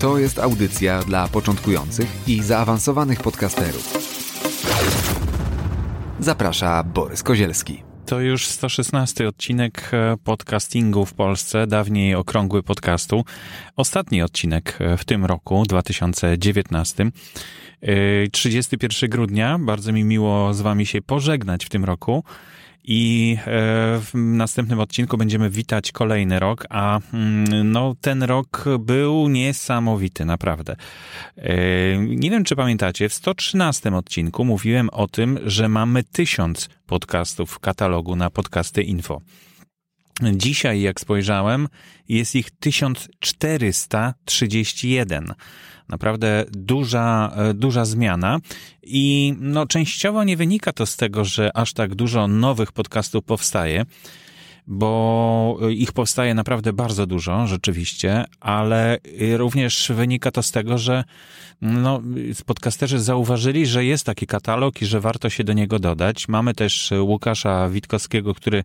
To jest audycja dla początkujących i zaawansowanych podcasterów. Zaprasza Borys Kozielski. To już 116 odcinek e, podcastingu w Polsce, dawniej okrągły podcastu. Ostatni odcinek e, w tym roku, 2019. 31 e, grudnia. Bardzo mi miło z Wami się pożegnać w tym roku. I e, w następnym odcinku będziemy witać kolejny rok, a mm, no, ten rok był niesamowity, naprawdę. E, nie wiem, czy pamiętacie, w 113 odcinku mówiłem o tym, że mamy tysiąc podcastów w katalogu na podcasty info. Dzisiaj, jak spojrzałem, jest ich 1431. Naprawdę duża, e, duża zmiana i no, częściowo nie wynika to z tego, że aż tak dużo nowych podcastów powstaje, bo ich powstaje naprawdę bardzo dużo, rzeczywiście, ale również wynika to z tego, że no, podcasterzy zauważyli, że jest taki katalog i że warto się do niego dodać. Mamy też Łukasza Witkowskiego, który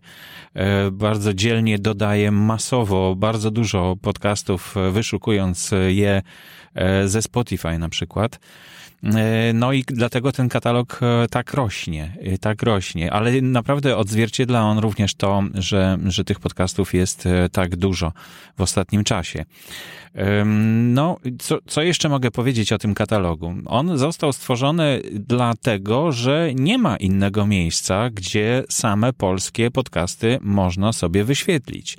e, bardzo dzielnie dodaje masowo bardzo dużo podcastów, wyszukując je e, ze Spotify na przykład. E, no i dlatego ten katalog e, tak rośnie, e, tak rośnie, ale naprawdę odzwierciedla on również to, że, że tych podcastów jest tak dużo w ostatnim czasie. No, co, co jeszcze mogę powiedzieć o tym katalogu? On został stworzony dlatego, że nie ma innego miejsca, gdzie same polskie podcasty można sobie wyświetlić.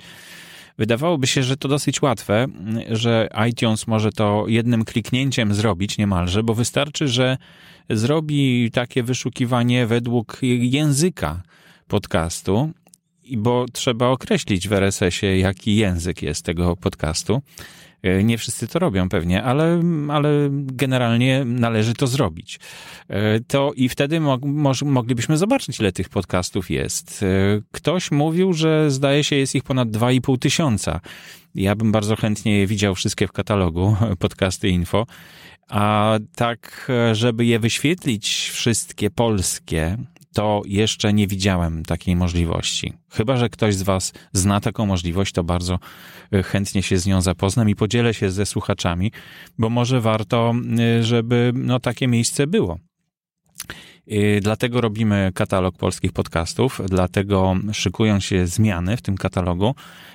Wydawałoby się, że to dosyć łatwe, że iTunes może to jednym kliknięciem zrobić niemalże, bo wystarczy, że zrobi takie wyszukiwanie według języka podcastu, bo trzeba określić w RSS-ie, jaki język jest tego podcastu. E, nie wszyscy to robią pewnie, ale, ale generalnie należy to zrobić. E, to i wtedy mo, moglibyśmy zobaczyć, ile tych podcastów jest. E, ktoś mówił, że zdaje się jest ich ponad 2,5 tysiąca. Ja bym bardzo chętnie widział wszystkie w katalogu podcasty info. A tak, żeby je wyświetlić wszystkie polskie, to jeszcze nie widziałem takiej możliwości. Chyba, że ktoś z Was zna taką możliwość, to bardzo e, chętnie się z nią zapoznam i podzielę się ze słuchaczami, bo może warto, e, żeby no, takie miejsce było. Dlatego robimy katalog polskich podcastów, dlatego szykują się zmiany w tym katalogu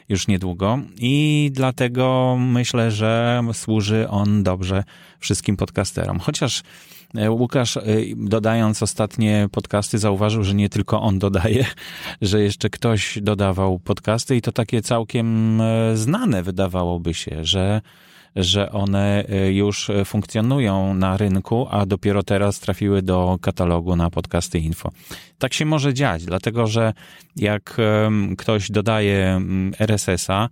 już niedługo i dlatego myślę, że służy on dobrze wszystkim podcasterom. Chociaż E, Łukasz, e, dodając ostatnie podcasty, zauważył, że nie tylko on dodaje, że jeszcze ktoś dodawał podcasty i to takie całkiem e, znane wydawałoby się, że że one już funkcjonują na rynku, a dopiero teraz trafiły do katalogu na podcasty info. Tak się może dziać, dlatego że jak ktoś dodaje RSS-a,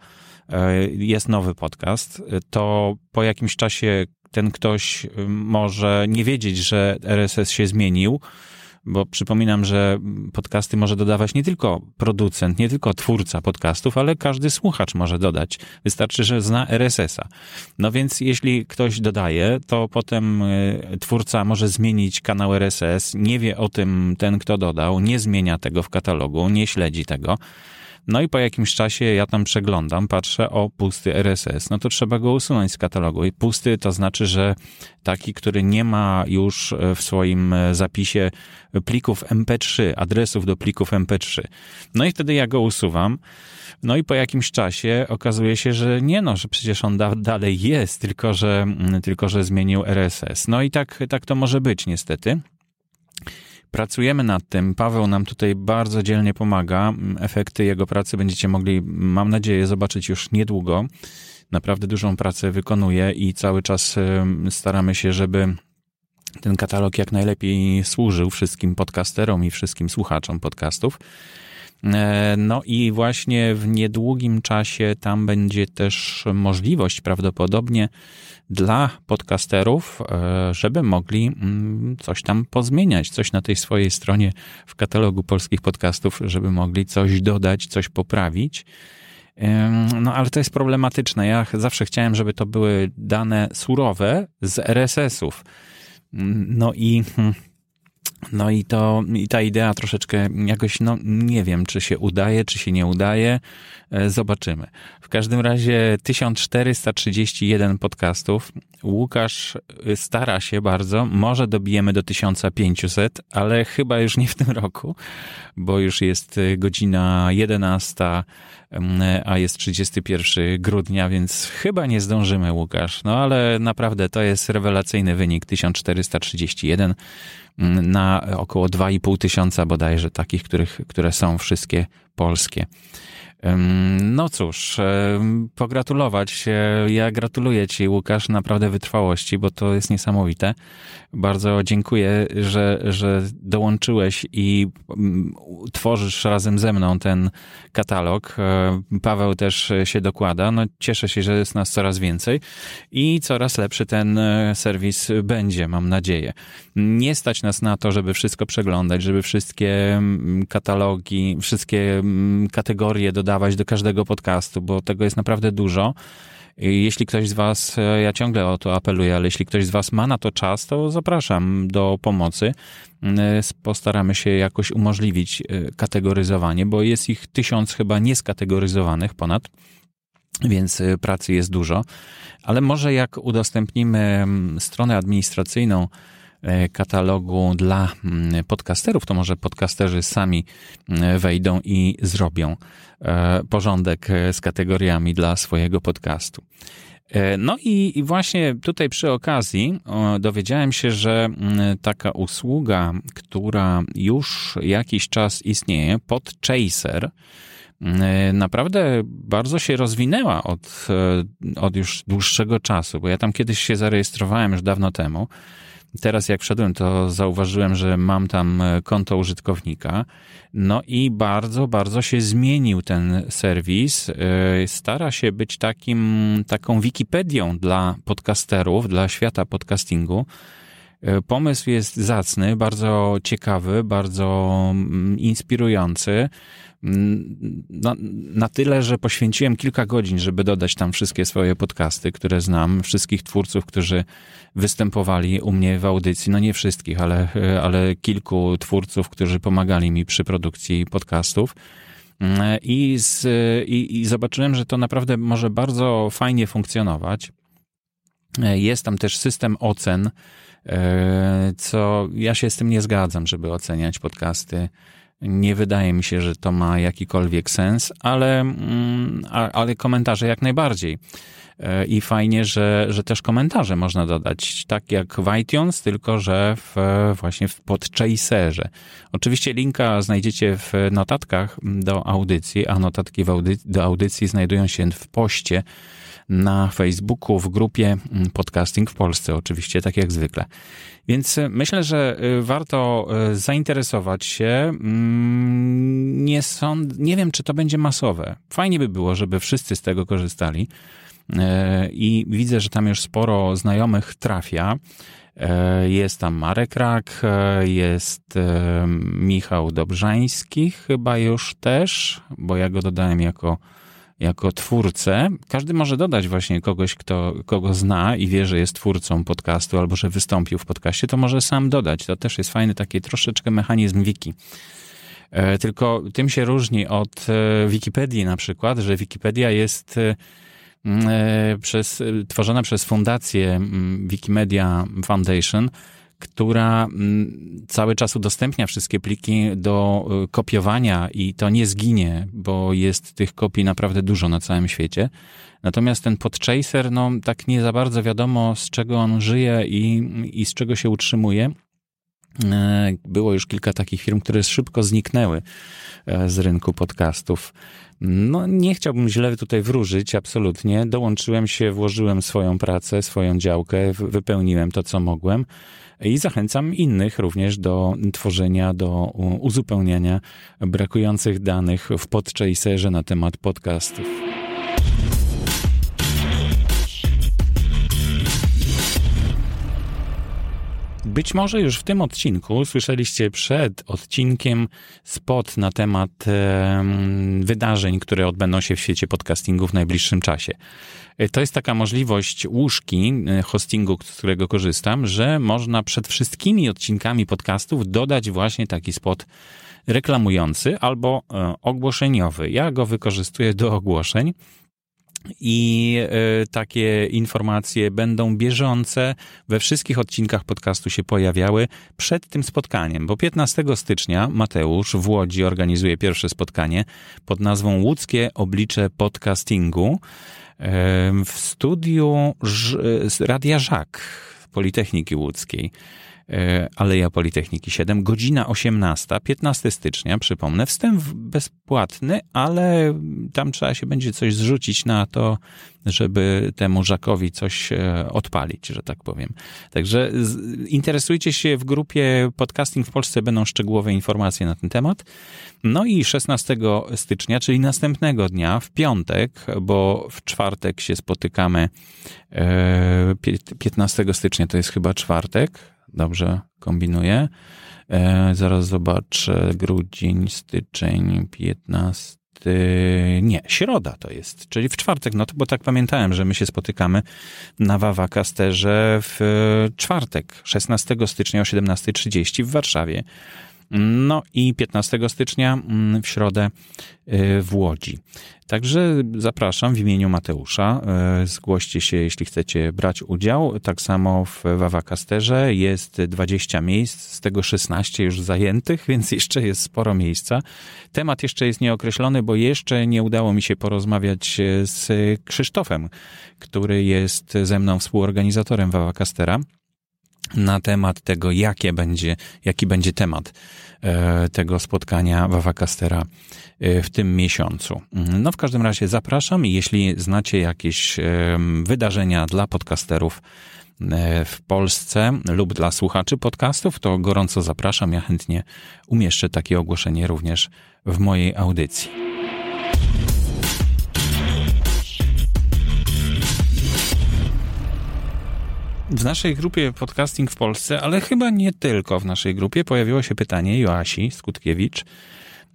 jest nowy podcast, to po jakimś czasie ten ktoś y, może nie wiedzieć, że RSS się zmienił, bo przypominam, że podcasty może dodawać nie tylko producent, nie tylko twórca podcastów, ale każdy słuchacz może dodać. Wystarczy, że zna RSS-a. No więc jeśli ktoś dodaje, to potem y, twórca może zmienić kanał RSS, nie wie o tym ten, kto dodał, nie zmienia tego w katalogu, nie śledzi tego. No i po jakimś czasie ja tam przeglądam, patrzę, o pusty RSS, no to trzeba go usunąć z katalogu. I pusty to znaczy, że taki, który nie ma już e, w swoim e, zapisie plików MP3, adresów do plików MP3. No i wtedy ja go usuwam. No i po jakimś czasie okazuje się, że nie no, że przecież on da, dalej jest, tylko że, mm, tylko że zmienił RSS. No i tak, tak to może być niestety. Pracujemy nad tym. Paweł nam tutaj bardzo dzielnie pomaga. Efekty jego pracy będziecie mogli, mam nadzieję, zobaczyć już niedługo. Naprawdę dużą pracę wykonuje i cały czas staramy się, żeby ten katalog jak najlepiej służył wszystkim podcasterom i wszystkim słuchaczom podcastów. No i właśnie w niedługim czasie tam będzie też możliwość prawdopodobnie dla podcasterów, żeby mogli mm, coś tam pozmieniać, coś na tej swojej stronie w katalogu polskich podcastów, żeby mogli coś dodać, coś poprawić. No ale to jest problematyczne. Ja zawsze chciałem, żeby to były dane surowe z RSS-ów. No i hmm, no i to, i ta idea troszeczkę jakoś, no nie wiem, czy się udaje, czy się nie udaje. E, zobaczymy. W każdym razie 1431 podcastów. Łukasz y, stara się bardzo. Może dobijemy do 1500, ale chyba już nie w tym roku, bo już jest y, godzina 11, a jest 31 grudnia, więc chyba nie zdążymy, Łukasz. No ale naprawdę to jest rewelacyjny wynik 1431 na około 2,5 tysiąca bodajże takich, których, które są wszystkie polskie. No cóż, pogratulować. Ja gratuluję Ci, Łukasz, naprawdę wytrwałości, bo to jest niesamowite. Bardzo dziękuję, że, że dołączyłeś i tworzysz razem ze mną ten katalog. E, Paweł też się dokłada. No, cieszę się, że jest nas coraz więcej i coraz lepszy ten e, serwis będzie, mam nadzieję. Nie stać nas na to, żeby wszystko przeglądać, żeby wszystkie katalogi, wszystkie kategorie dodawać do każdego podcastu, bo tego jest naprawdę dużo. Jeśli ktoś z Was, e, ja ciągle o to apeluję, ale jeśli ktoś z Was ma na to czas, to zapraszam do pomocy. Mm, e, postaramy się jakoś umożliwić e, kategoryzowanie, bo jest ich tysiąc chyba nieskategoryzowanych ponad, więc pracy jest dużo. Ale może jak udostępnimy mm, stronę administracyjną, katalogu dla mm, podcasterów, to może podcasterzy sami wejdą i zrobią E, porządek e, z kategoriami dla swojego podcastu. E, no i, właśnie tutaj przy okazji dowiedziałem się, że taka usługa, która już jakiś czas istnieje, Podchaser, naprawdę bardzo się rozwinęła od, od już dłuższego czasu, bo ja tam kiedyś się zarejestrowałem już dawno temu. Teraz jak wszedłem, to zauważyłem, że mam tam e, konto użytkownika. No i bardzo, bardzo się zmienił ten serwis. E, stara się być takim, taką Wikipedią dla podcasterów, dla świata podcastingu. E, pomysł jest zacny, bardzo ciekawy, bardzo mm, inspirujący na, na tyle, że poświęciłem kilka godzin, żeby dodać tam wszystkie swoje podcasty, które znam, wszystkich twórców, którzy występowali u mnie w audycji. No nie wszystkich, ale, ale kilku twórców, którzy pomagali mi przy produkcji podcastów. I, z, i, I zobaczyłem, że to naprawdę może bardzo fajnie funkcjonować. Jest tam też system ocen, co ja się z tym nie zgadzam, żeby oceniać podcasty nie wydaje mi się, że to ma jakikolwiek sens, ale, mm, ale komentarze jak najbardziej. E, I fajnie, że, że też komentarze można dodać, tak jak w iTunes, tylko że w, właśnie w podchaserze. Oczywiście linka znajdziecie w notatkach do audycji, a notatki audy do audycji znajdują się w poście na Facebooku, w grupie Podcasting w Polsce, oczywiście, tak jak zwykle. Więc myślę, że e, warto e, zainteresować się. Mm, nie, sąd, nie wiem, czy to będzie masowe. Fajnie by było, żeby wszyscy z tego korzystali. I widzę, że tam już sporo znajomych trafia. Jest tam Marek Rak, jest Michał Dobrzański, chyba już też, bo ja go dodałem jako jako twórcę. Każdy może dodać właśnie kogoś, kto, kogo zna i wie, że jest twórcą podcastu albo że wystąpił w podcaście, to może sam dodać. To też jest fajny taki troszeczkę mechanizm wiki. E, tylko tym się różni od e, Wikipedii na przykład, że Wikipedia jest e, przez, tworzona przez fundację Wikimedia Foundation, która cały czas udostępnia wszystkie pliki do kopiowania i to nie zginie, bo jest tych kopii naprawdę dużo na całym świecie. Natomiast ten Podchaser, no tak nie za bardzo wiadomo z czego on żyje i, i z czego się utrzymuje. E, było już kilka takich firm, które szybko zniknęły e, z rynku podcastów. No, nie chciałbym źle tutaj wróżyć, absolutnie. Dołączyłem się, włożyłem swoją pracę, swoją działkę, wypełniłem to, co mogłem i zachęcam innych również do tworzenia, do uzupełniania brakujących danych w podchaserze na temat podcastów. Być może już w tym odcinku słyszeliście przed odcinkiem spot na temat e, wydarzeń, które odbędą się w świecie podcastingu w najbliższym czasie. E, to jest taka możliwość łóżki e, hostingu, z którego korzystam, że można przed wszystkimi odcinkami podcastów dodać właśnie taki spot reklamujący albo e, ogłoszeniowy. Ja go wykorzystuję do ogłoszeń i y, takie informacje będą bieżące we wszystkich odcinkach podcastu się pojawiały przed tym spotkaniem, bo 15 stycznia Mateusz w Łodzi organizuje pierwsze spotkanie pod nazwą Łódzkie Oblicze Podcastingu w studiu Radia Żak Politechniki Łódzkiej. E, Aleja Politechniki 7, godzina 18, 15 stycznia, przypomnę, wstęp bezpłatny, ale tam trzeba się będzie coś zrzucić na to, żeby temu Żakowi coś e, odpalić, że tak powiem. Także interesujcie się w grupie Podcasting w Polsce, będą szczegółowe informacje na ten temat. No i 16 stycznia, czyli następnego dnia, w piątek, bo w czwartek się spotykamy, 15 e, stycznia to jest chyba czwartek, Dobrze kombinuję. E, zaraz zobaczę. Grudzień, styczeń, 15. Nie, środa to jest, czyli w czwartek, no to bo tak pamiętałem, że my się spotykamy na Wawa Kasterze w czwartek, 16 stycznia o 17.30 w Warszawie. No i 15 stycznia mm, w środę y, w Łodzi. Także zapraszam w imieniu Mateusza. Y, zgłoście się, jeśli chcecie brać udział. Tak samo w Wawakasterze jest 20 miejsc, z tego 16 już zajętych, więc jeszcze jest sporo miejsca. Temat jeszcze jest nieokreślony, bo jeszcze nie udało mi się porozmawiać y, z Krzysztofem, który jest ze mną współorganizatorem Wawakastera na temat tego, jakie będzie, jaki będzie temat e, tego spotkania Wawakastera e, w tym miesiącu. No w każdym razie zapraszam i jeśli znacie jakieś e, wydarzenia dla podcasterów w Polsce lub dla słuchaczy podcastów, to gorąco zapraszam. Ja chętnie umieszczę takie ogłoszenie również w mojej audycji. W naszej grupie Podcasting w Polsce, ale chyba nie tylko w naszej grupie, pojawiło się pytanie Joasi Skutkiewicz.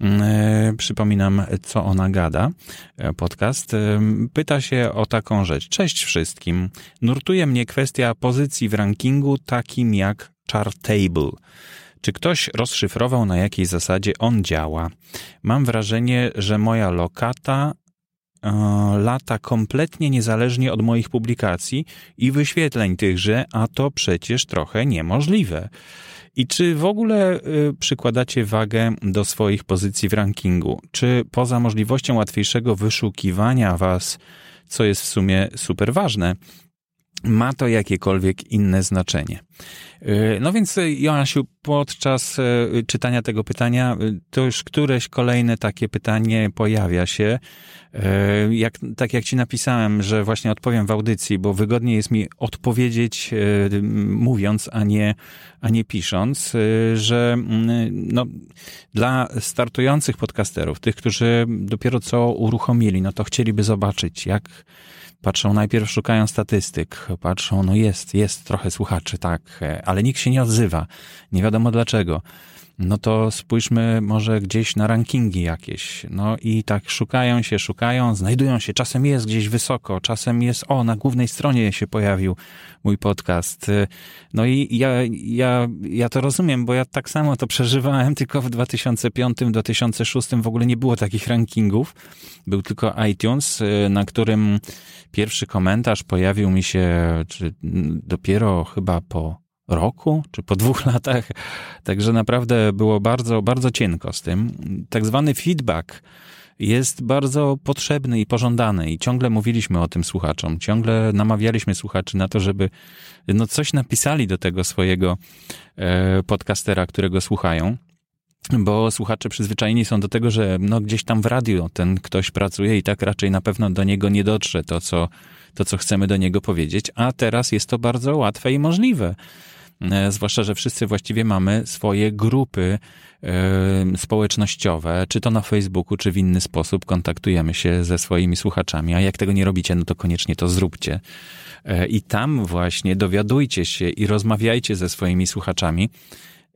Mm, e, przypominam, co ona gada, e, podcast. E, pyta się o taką rzecz. Cześć wszystkim. Nurtuje mnie kwestia pozycji w rankingu takim jak Chartable. Czy ktoś rozszyfrował, na jakiej zasadzie on działa? Mam wrażenie, że moja lokata lata kompletnie niezależnie od moich publikacji i wyświetleń tychże, a to przecież trochę niemożliwe. I czy w ogóle y, przykładacie wagę do swoich pozycji w rankingu? Czy poza możliwością łatwiejszego wyszukiwania was, co jest w sumie super ważne, ma to jakiekolwiek inne znaczenie? Y, no więc, y, Joasiu, podczas czytania tego pytania, to już któreś kolejne takie pytanie pojawia się. E, jak, tak jak ci napisałem, że właśnie odpowiem w audycji, bo wygodniej jest mi odpowiedzieć e, mówiąc, a nie, a nie pisząc, e, że mm, no, dla startujących podcasterów, tych, którzy dopiero co uruchomili, no to chcieliby zobaczyć, jak patrzą najpierw, szukają statystyk, patrzą, no jest, jest trochę słuchaczy, tak, ale nikt się nie odzywa, nie wiadomo dlaczego no to spójrzmy może gdzieś na rankingi jakieś. No i tak szukają się, szukają, znajdują się. Czasem jest gdzieś wysoko, czasem jest, o, na głównej stronie się pojawił mój podcast. No i ja, ja, ja to rozumiem, bo ja tak samo to przeżywałem, tylko w 2005-2006 w ogóle nie było takich rankingów. Był tylko iTunes, na którym pierwszy komentarz pojawił mi się dopiero chyba po roku, czy po dwóch latach. Także naprawdę było bardzo, bardzo cienko z tym. Tak zwany feedback jest bardzo potrzebny i pożądany i ciągle mówiliśmy o tym słuchaczom, ciągle namawialiśmy słuchaczy na to, żeby no coś napisali do tego swojego e, podcastera, którego słuchają bo słuchacze przyzwyczajeni są do tego, że no gdzieś tam w radio ten ktoś pracuje i tak raczej na pewno do niego nie dotrze to, co, to, co chcemy do niego powiedzieć, a teraz jest to bardzo łatwe i możliwe. E, zwłaszcza, że wszyscy właściwie mamy swoje grupy e, społecznościowe, czy to na Facebooku, czy w inny sposób kontaktujemy się ze swoimi słuchaczami, a jak tego nie robicie, no to koniecznie to zróbcie. E, I tam właśnie dowiadujcie się i rozmawiajcie ze swoimi słuchaczami.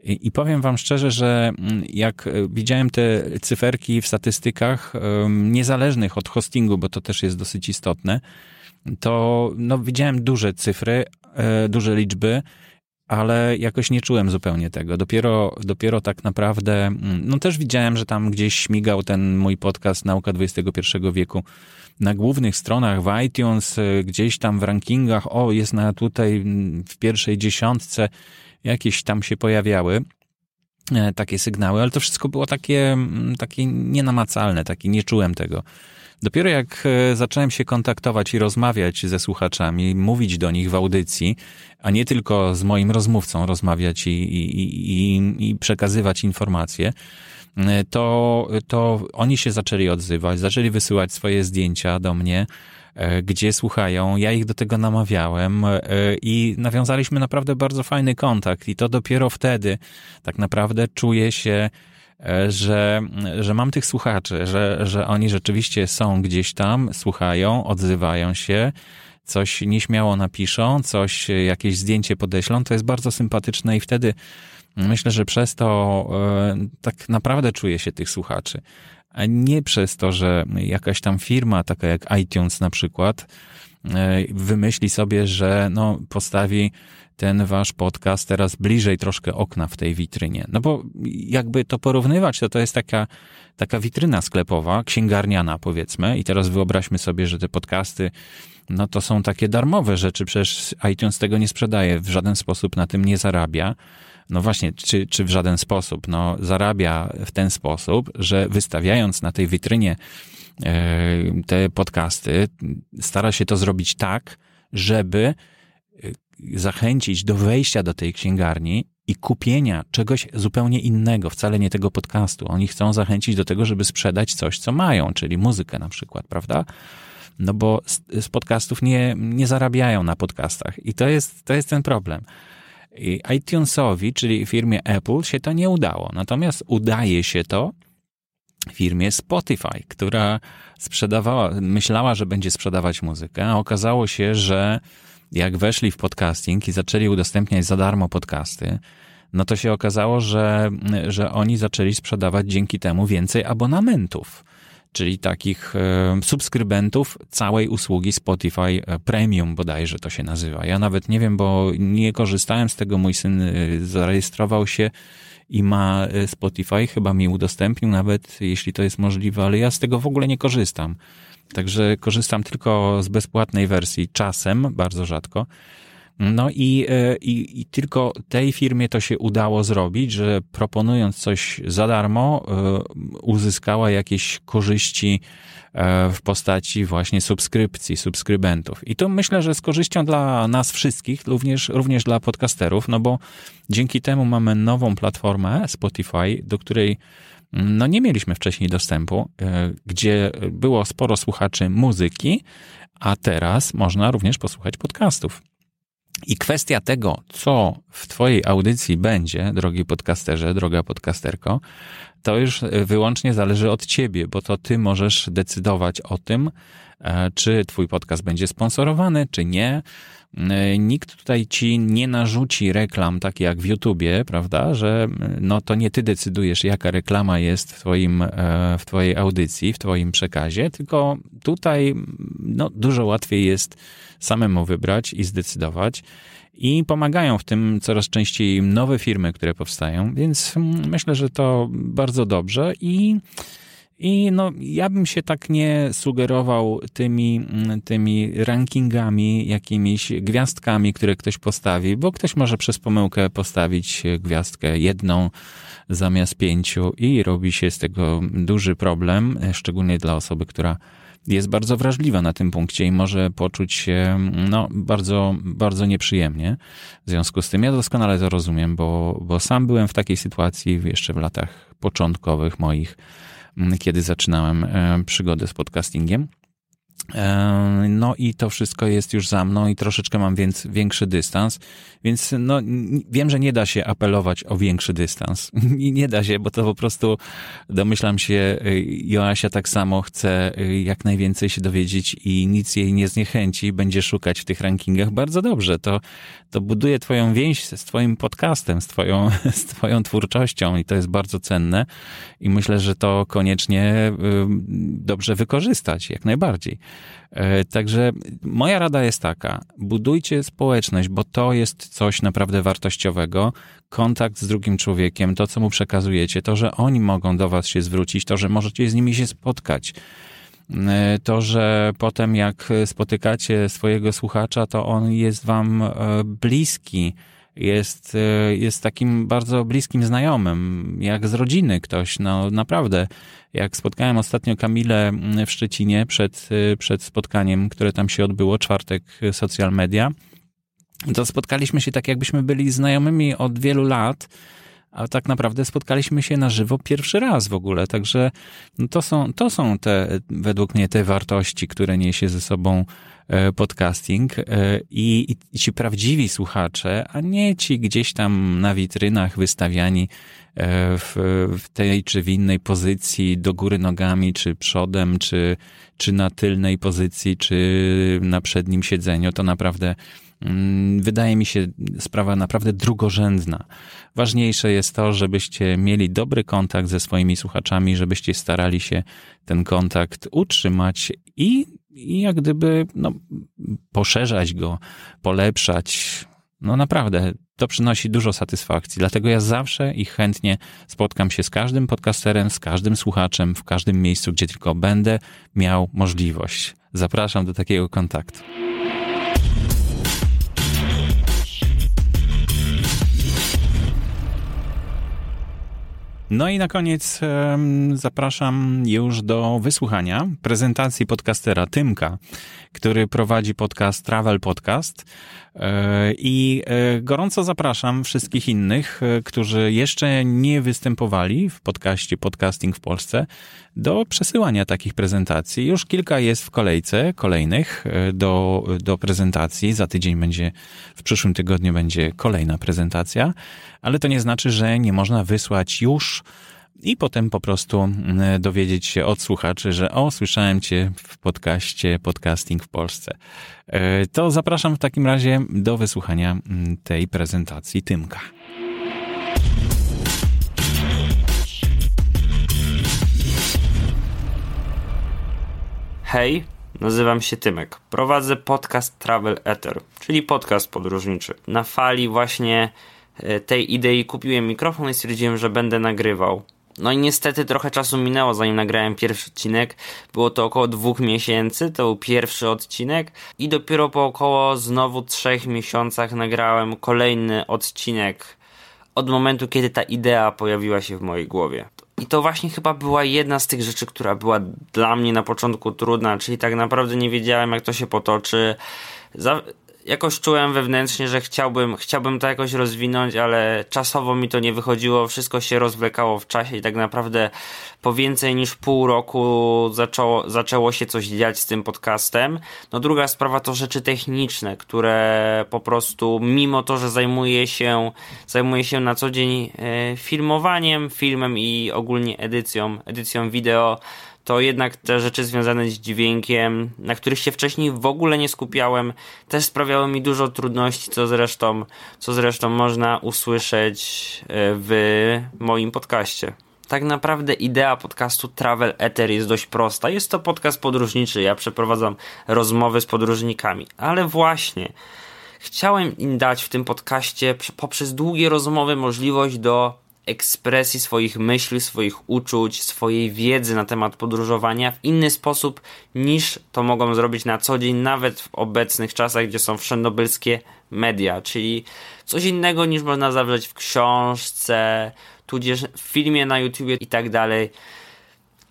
I, powiem Wam szczerze, że mm, jak widziałem te cyferki w statystykach, niezależnych od hostingu, bo to też jest dosyć istotne, to no, widziałem duże cyfry, duże liczby ale jakoś nie czułem zupełnie tego. Dopiero, dopiero tak naprawdę, mm, no też widziałem, że tam gdzieś śmigał ten mój podcast Nauka XXI wieku na głównych stronach w iTunes, y, gdzieś tam w rankingach, o, jest na tutaj mm, w pierwszej dziesiątce, jakieś tam się pojawiały e, takie sygnały, ale to wszystko było takie, mm, takie nienamacalne, takie nie czułem tego. Dopiero jak e, zacząłem się kontaktować i rozmawiać ze słuchaczami, mówić do nich w audycji, a nie tylko z moim rozmówcą rozmawiać i, i, i, i przekazywać informacje, e, to, to oni się zaczęli odzywać, zaczęli wysyłać swoje zdjęcia do mnie, e, gdzie słuchają. Ja ich do tego namawiałem i nawiązaliśmy naprawdę bardzo fajny kontakt. I to dopiero wtedy tak naprawdę czuję się że, że mam tych słuchaczy, że, że oni rzeczywiście są gdzieś tam, słuchają, odzywają się, coś nieśmiało napiszą, coś, jakieś zdjęcie podeślą, to jest bardzo sympatyczne i wtedy myślę, że przez to e, tak naprawdę czuję się tych słuchaczy. A nie przez to, że jakaś tam firma, taka jak iTunes na przykład, e, wymyśli sobie, że no, postawi ten wasz podcast teraz bliżej troszkę okna w tej witrynie. No bo jakby to porównywać, to to jest taka, taka witryna sklepowa, księgarniana powiedzmy i teraz wyobraźmy sobie, że te podcasty no to są takie darmowe rzeczy, przecież iTunes tego nie sprzedaje, w żaden sposób na tym nie zarabia. No właśnie, czy, czy w żaden sposób? No zarabia w ten sposób, że wystawiając na tej witrynie e, te podcasty, stara się to zrobić tak, żeby zachęcić do wejścia do tej księgarni i kupienia czegoś zupełnie innego, wcale nie tego podcastu. Oni chcą zachęcić do tego, żeby sprzedać coś, co mają, czyli muzykę na przykład, prawda? No bo z, z podcastów nie, nie zarabiają na podcastach i to jest, to jest ten problem. I iTunesowi, czyli firmie Apple, się to nie udało. Natomiast udaje się to firmie Spotify, która sprzedawała, myślała, że będzie sprzedawać muzykę, a okazało się, że jak weszli w podcasting i zaczęli udostępniać za darmo podcasty, no to się okazało, że, że oni zaczęli sprzedawać dzięki temu więcej abonamentów, czyli takich e, subskrybentów całej usługi Spotify e, Premium bodajże to się nazywa. Ja nawet nie wiem, bo nie korzystałem z tego, mój syn e, zarejestrował się i ma Spotify, chyba mi udostępnił nawet, jeśli to jest możliwe, ale ja z tego w ogóle nie korzystam. Także korzystam tylko z bezpłatnej wersji, czasem, bardzo rzadko. No i, e, i, i, tylko tej firmie to się udało zrobić, że proponując coś za darmo, e, uzyskała jakieś korzyści e, w postaci właśnie subskrypcji, subskrybentów. I to myślę, że z korzyścią dla nas wszystkich, również, również dla podcasterów, no bo dzięki temu mamy nową platformę Spotify, do której no nie mieliśmy wcześniej dostępu, e, gdzie było sporo słuchaczy muzyki, a teraz można również posłuchać podcastów. I kwestia tego, co w Twojej audycji będzie, drogi podcasterze, droga podcasterko, to już wyłącznie zależy od Ciebie, bo to Ty możesz decydować o tym, czy Twój podcast będzie sponsorowany, czy nie E, nikt tutaj ci nie narzuci reklam, takie jak w YouTubie, prawda, że no to nie ty decydujesz, jaka reklama jest w, twoim, e, w twojej audycji, w twoim przekazie, tylko tutaj no, dużo łatwiej jest samemu wybrać i zdecydować. I pomagają w tym coraz częściej nowe firmy, które powstają, więc myślę, że to bardzo dobrze i I no, ja bym się tak nie sugerował tymi, mm, tymi rankingami, jakimiś gwiazdkami, które ktoś postawi, bo ktoś może przez pomyłkę postawić gwiazdkę jedną zamiast pięciu i robi się z tego duży problem, szczególnie dla osoby, która jest bardzo wrażliwa na tym punkcie i może poczuć się no, bardzo, bardzo nieprzyjemnie. W związku z tym ja doskonale to rozumiem, bo, bo sam byłem w takiej sytuacji jeszcze w latach początkowych moich, kiedy zaczynałem e, przygodę z podcastingiem. No i to wszystko jest już za mną i troszeczkę mam więc większy dystans, więc no, wiem, że nie da się apelować o większy dystans. nie da się, bo to po prostu domyślam się, y, Joasia tak samo chce y, jak najwięcej się dowiedzieć i nic jej nie zniechęci, będzie szukać w tych rankingach bardzo dobrze. To, to buduje twoją więź z twoim podcastem, z twoją, z twoją twórczością i to jest bardzo cenne i myślę, że to koniecznie dobrze wykorzystać, jak najbardziej. E, także moja rada jest taka: budujcie społeczność, bo to jest coś naprawdę wartościowego. Kontakt z drugim człowiekiem, to co mu przekazujecie, to, że oni mogą do Was się zwrócić, to, że możecie z nimi się spotkać. E, to, że potem jak spotykacie swojego słuchacza, to on jest Wam e, bliski jest, jest takim bardzo bliskim znajomym, jak z rodziny ktoś. No naprawdę, jak spotkałem ostatnio Kamilę w Szczecinie przed, przed spotkaniem, które tam się odbyło, czwartek social media, to spotkaliśmy się tak, jakbyśmy byli znajomymi od wielu lat, a tak naprawdę spotkaliśmy się na żywo pierwszy raz w ogóle. Także no to, są, to są te, według mnie, te wartości, które niesie ze sobą e, podcasting e, i, i ci prawdziwi słuchacze, a nie ci gdzieś tam na witrynach wystawiani e, w, w tej czy w innej pozycji, do góry nogami, czy przodem, czy, czy na tylnej pozycji, czy na przednim siedzeniu. To naprawdę Mm, wydaje mi się sprawa naprawdę drugorzędna. Ważniejsze jest to, żebyście mieli dobry kontakt ze swoimi słuchaczami, żebyście starali się ten kontakt utrzymać i, i jak gdyby no, poszerzać go, polepszać. No naprawdę, to przynosi dużo satysfakcji. Dlatego ja zawsze i chętnie spotkam się z każdym podcasterem, z każdym słuchaczem, w każdym miejscu, gdzie tylko będę miał możliwość. Zapraszam do takiego kontaktu. No i na koniec zapraszam już do wysłuchania prezentacji podcastera Tymka, który prowadzi podcast Travel Podcast. E, I e, gorąco zapraszam wszystkich innych, e, którzy jeszcze nie występowali w podcaście Podcasting w Polsce, do przesyłania takich prezentacji. Już kilka jest w kolejce kolejnych do, do prezentacji. Za tydzień będzie, w przyszłym tygodniu będzie kolejna prezentacja, ale to nie znaczy, że nie można wysłać już i potem po prostu mm, dowiedzieć się od słuchaczy, że o, słyszałem cię w podcaście Podcasting w Polsce. E, to zapraszam w takim razie do wysłuchania mm, tej prezentacji Tymka. Hej, nazywam się Tymek. Prowadzę podcast Travel Ether, czyli podcast podróżniczy. Na fali właśnie e, tej idei kupiłem mikrofon i stwierdziłem, że będę nagrywał no i niestety trochę czasu minęło, zanim nagrałem pierwszy odcinek. Było to około dwóch miesięcy, to był pierwszy odcinek. I dopiero po około znowu trzech miesiącach nagrałem kolejny odcinek. Od momentu, kiedy ta idea pojawiła się w mojej głowie. I to właśnie chyba była jedna z tych rzeczy, która była dla mnie na początku trudna, czyli tak naprawdę nie wiedziałem, jak to się potoczy. Jakoś czułem wewnętrznie, że chciałbym, chciałbym to jakoś rozwinąć, ale czasowo mi to nie wychodziło, wszystko się rozwlekało w czasie i tak naprawdę po więcej niż pół roku zaczęło, zaczęło się coś dziać z tym podcastem. No druga sprawa to rzeczy techniczne, które po prostu mimo to, że zajmuję się, zajmuję się na co dzień e, filmowaniem, filmem i ogólnie edycją, edycją wideo, to jednak te rzeczy związane z dźwiękiem, na których się wcześniej w ogóle nie skupiałem, też sprawiały mi dużo trudności, co zresztą, co zresztą można usłyszeć e, w moim podcaście. Tak naprawdę idea podcastu Travel Ether jest dość prosta. Jest to podcast podróżniczy. Ja przeprowadzam rozmowy z podróżnikami, ale właśnie chciałem im dać w tym podcaście poprzez długie rozmowy możliwość do ekspresji swoich myśli, swoich uczuć, swojej wiedzy na temat podróżowania w inny sposób niż to mogą zrobić na co dzień, nawet w obecnych czasach, gdzie są wszędobylskie media, czyli coś innego niż można zawrzeć w książce, tudzież w filmie na YouTubie i tak dalej.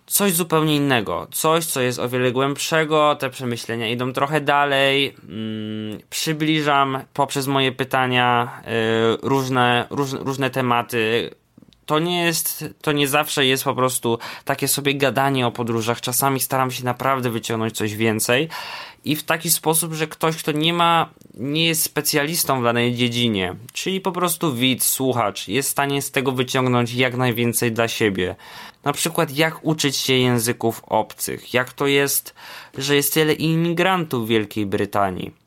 Coś zupełnie innego, coś, co jest o wiele głębszego, te przemyślenia idą trochę dalej, mm, przybliżam poprzez moje pytania y, różne, róż, różne tematy. To nie jest, to nie zawsze jest po prostu takie sobie gadanie o podróżach. Czasami staram się naprawdę wyciągnąć coś więcej i w taki sposób, że ktoś, kto nie ma, nie jest specjalistą w danej dziedzinie, czyli po prostu widz, słuchacz, jest w stanie z tego wyciągnąć jak najwięcej dla siebie. Na przykład, jak uczyć się języków obcych, jak to jest, że jest tyle imigrantów w Wielkiej Brytanii.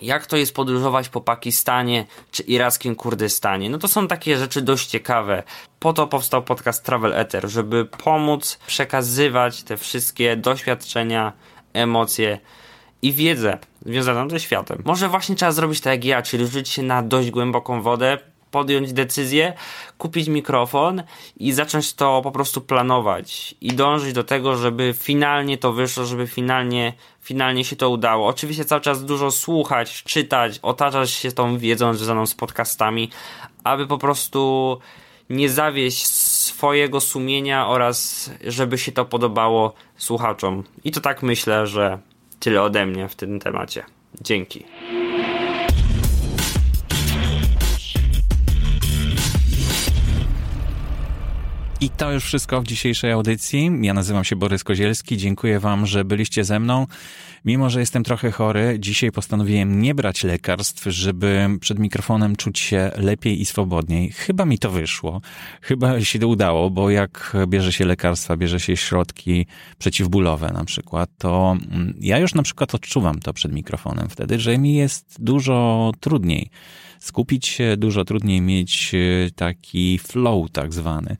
Jak to jest podróżować po Pakistanie czy irackim Kurdystanie? No to są takie rzeczy dość ciekawe. Po to powstał podcast Travel Ether, żeby pomóc przekazywać te wszystkie doświadczenia, emocje i wiedzę związaną ze światem. Może właśnie trzeba zrobić tak jak ja, czyli rzucić się na dość głęboką wodę, podjąć decyzję, kupić mikrofon i zacząć to po prostu planować i dążyć do tego, żeby finalnie to wyszło, żeby finalnie, finalnie się to udało. Oczywiście cały czas dużo słuchać, czytać, otaczać się tą wiedzą związaną z podcastami, aby po prostu nie zawieść swojego sumienia oraz żeby się to podobało słuchaczom. I to tak myślę, że tyle ode mnie w tym temacie. Dzięki. I to już wszystko w dzisiejszej audycji. Ja nazywam się Borys Kozielski. Dziękuję Wam, że byliście ze mną. Mimo, że jestem trochę chory, dzisiaj postanowiłem nie brać lekarstw, żeby przed mikrofonem czuć się lepiej i swobodniej. Chyba mi to wyszło. Chyba się to udało, bo jak bierze się lekarstwa, bierze się środki przeciwbólowe na przykład, to mm, ja już na przykład odczuwam to przed mikrofonem wtedy, że mi jest dużo trudniej skupić się, dużo trudniej mieć e, taki flow tak zwany.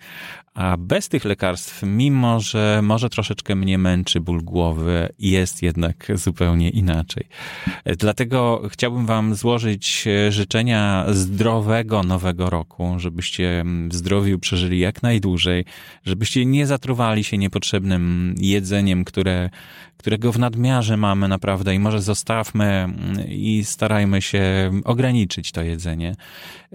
A bez tych lekarstw, mimo że może troszeczkę mnie męczy ból głowy, jest jednak zupełnie inaczej. Dlatego chciałbym Wam złożyć życzenia zdrowego nowego roku, żebyście w zdrowiu przeżyli jak najdłużej, żebyście nie zatruwali się niepotrzebnym jedzeniem, które, którego w nadmiarze mamy naprawdę i może zostawmy i starajmy się ograniczyć to jedzenie.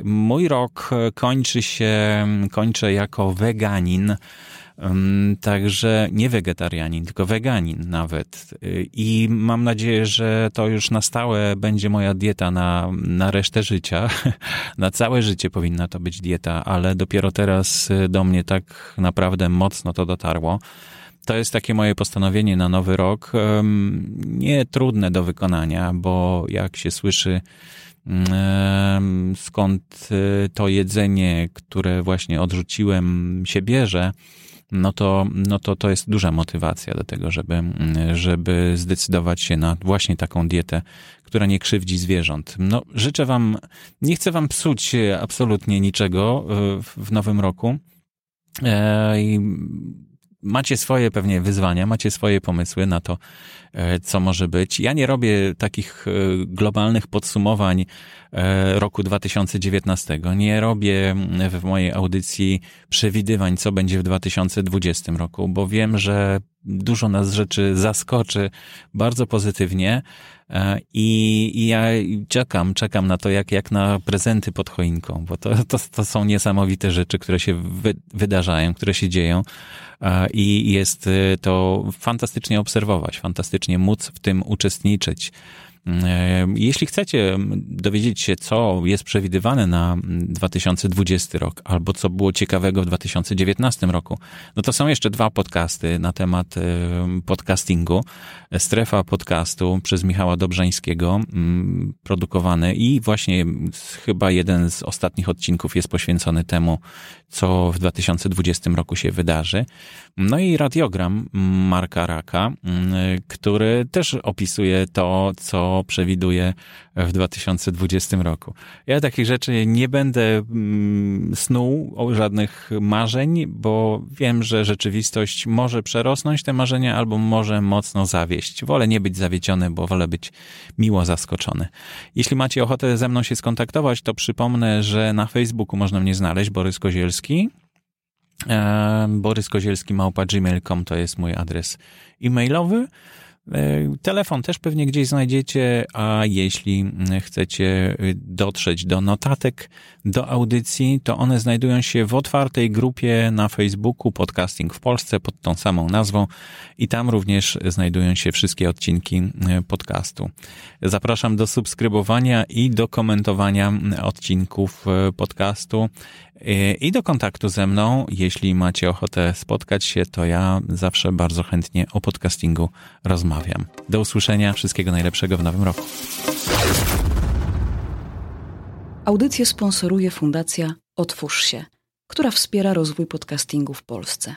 Mój rok kończy się, kończę jako weganin. Także nie wegetarianin, tylko weganin nawet. I mam nadzieję, że to już na stałe będzie moja dieta na, na resztę życia. Na całe życie powinna to być dieta, ale dopiero teraz do mnie tak naprawdę mocno to dotarło. To jest takie moje postanowienie na nowy rok. Nie trudne do wykonania, bo jak się słyszy, skąd y, to jedzenie, które właśnie odrzuciłem, się bierze, no to, no to to jest duża motywacja do tego, żeby, żeby zdecydować się na właśnie taką dietę, która nie krzywdzi zwierząt. No, życzę Wam, nie chcę Wam psuć absolutnie niczego y, w nowym roku. E, macie swoje pewnie wyzwania, macie swoje pomysły na to, e, co może być. Ja nie robię takich e, globalnych podsumowań e, roku 2019. Nie robię w mojej audycji przewidywań, co będzie w 2020 roku, bo wiem, że dużo nas rzeczy zaskoczy bardzo pozytywnie i, i ja czekam, czekam na to, jak, jak na prezenty pod choinką, bo to, to, to są niesamowite rzeczy, które się wy, wydarzają, które się dzieją i jest to fantastycznie obserwować, fantastycznie móc w tym uczestniczyć. E, jeśli chcecie dowiedzieć się, co jest przewidywane na 2020 rok, albo co było ciekawego w 2019 roku, no to są jeszcze dwa podcasty na temat e, podcastingu. Strefa podcastu przez Michała Dobrzańskiego, produkowany i właśnie chyba jeden z ostatnich odcinków jest poświęcony temu, co w 2020 roku się wydarzy. No i radiogram Marka Raka, który też opisuje to, co przewiduje w 2020 roku. Ja takich rzeczy nie będę mm, snuł żadnych marzeń, bo wiem, że rzeczywistość może przerosnąć te marzenia albo może mocno zawieść. Wolę nie być zawiedziony, bo wolę być miło zaskoczony. Jeśli macie ochotę ze mną się skontaktować, to przypomnę, że na Facebooku można mnie znaleźć, Borys Kozielski. E, Borys Kozielski małpa gmail.com to jest mój adres e-mailowy. E, telefon też pewnie gdzieś znajdziecie, a jeśli chcecie dotrzeć do notatek, do audycji, to one znajdują się w otwartej grupie na Facebooku Podcasting w Polsce pod tą samą nazwą i tam również znajdują się wszystkie odcinki e, podcastu. Zapraszam do subskrybowania i do komentowania odcinków e, podcastu i do kontaktu ze mną. Jeśli macie ochotę spotkać się, to ja zawsze bardzo chętnie o podcastingu rozmawiam. Do usłyszenia, wszystkiego najlepszego w nowym roku. Audycję sponsoruje Fundacja Otwórz się, która wspiera rozwój podcastingu w Polsce.